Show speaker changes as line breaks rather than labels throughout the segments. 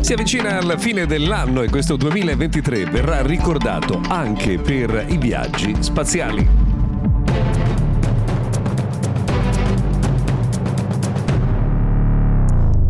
Si avvicina alla fine dell'anno e questo 2023 verrà ricordato anche per i viaggi spaziali.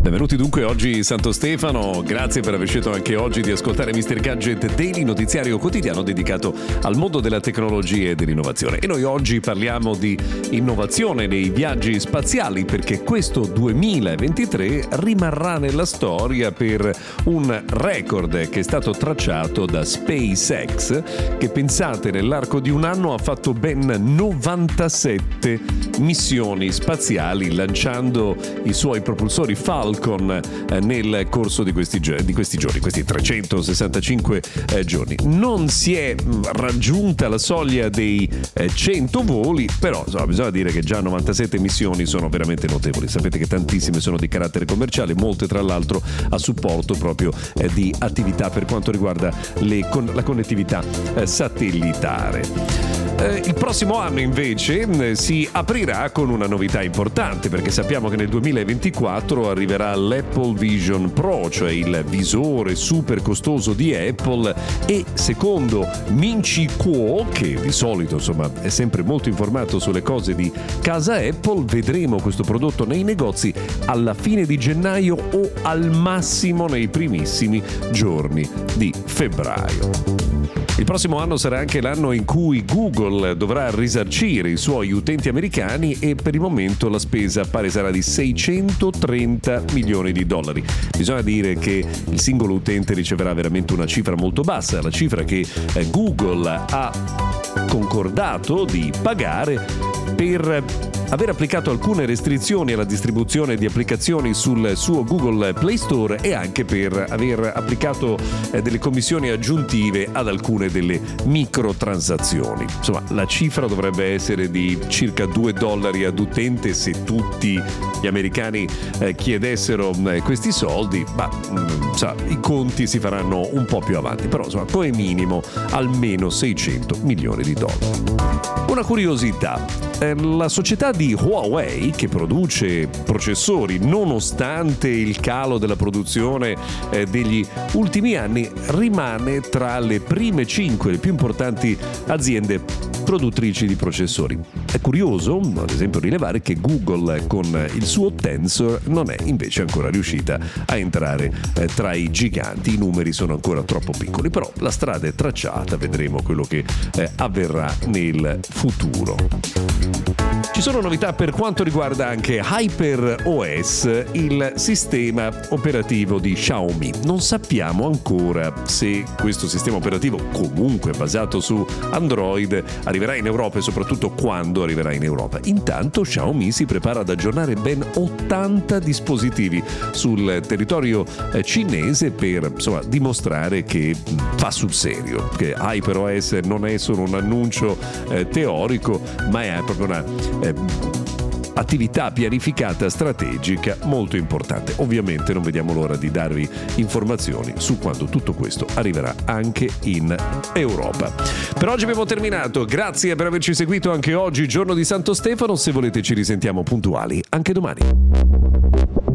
Benvenuti dunque oggi Santo Stefano, grazie per aver scelto anche oggi di ascoltare Mr. Gadget Daily, notiziario quotidiano dedicato al mondo della tecnologia e dell'innovazione. E noi oggi parliamo di innovazione nei viaggi spaziali perché questo 2023 rimarrà nella storia per un record che è stato tracciato da SpaceX che pensate nell'arco di un anno ha fatto ben 97 missioni spaziali lanciando i suoi propulsori Falcon Falcon eh, nel corso di questi, di questi, giorni, questi 365 eh, giorni. Non si è mm, raggiunta la soglia dei 100 eh, voli, però insomma, bisogna dire che già 97 missioni sono veramente notevoli. Sapete che tantissime sono di carattere commerciale, molte tra l'altro a supporto proprio di attività per quanto riguarda le, la connettività satellitare. Eh, il prossimo anno invece mm, si aprirà con una novità importante perché sappiamo che nel 2024 arriverà l'Apple Vision Pro, cioè il visore super costoso di Apple e secondo Minci Kuo, che di solito insomma è sempre molto informato sulle cose di casa Apple, vedremo questo prodotto nei negozi alla fine di gennaio o al massimo nei primissimi giorni di febbraio. Il prossimo anno sarà anche l'anno in cui Google dovrà risarcire i suoi utenti americani e per il momento la spesa pare sarà di 630 milioni di dollari. Bisogna dire che il singolo utente riceverà veramente una cifra molto bassa, la cifra che eh, Google ha concordato di pagare per aver applicato alcune restrizioni alla distribuzione di applicazioni sul suo Google Play Store e anche per aver applicato eh, delle commissioni aggiuntive ad alcune delle microtransazioni. Insomma, la cifra dovrebbe essere di circa 2 dollari ad utente se tutti gli americani eh, chiedessero eh, questi soldi, ma mm, sa, i conti si faranno un po' più avanti, però insomma, come minimo almeno 600 milioni di dollari. Una curiosità, la società di Huawei che produce processori nonostante il calo della produzione eh, degli ultimi anni rimane tra le prime 5 le più importanti aziende produttrici di processori. È curioso, ad esempio, rilevare che Google con il suo Tensor non è invece ancora riuscita a entrare eh, tra i giganti, i numeri sono ancora troppo piccoli, però la strada è tracciata, vedremo quello che eh, avverrà nel futuro. Ci sono novità per quanto riguarda anche HyperOS, il sistema operativo di Xiaomi. Non sappiamo ancora se questo sistema operativo, comunque basato su Android, arriverà in Europa e soprattutto quando arriverà in Europa. Intanto Xiaomi si prepara ad aggiornare ben 80 dispositivi sul territorio eh, cinese per insomma, dimostrare che fa sul serio, che HyperOS non è solo un annuncio eh, teorico, ma è proprio una eh, attività pianificata strategica molto importante. Ovviamente non vediamo l'ora di darvi informazioni su quando tutto questo arriverà anche in Europa. Per oggi abbiamo terminato, grazie per averci seguito anche oggi, giorno di Santo Stefano, se volete ci risentiamo puntuali anche domani.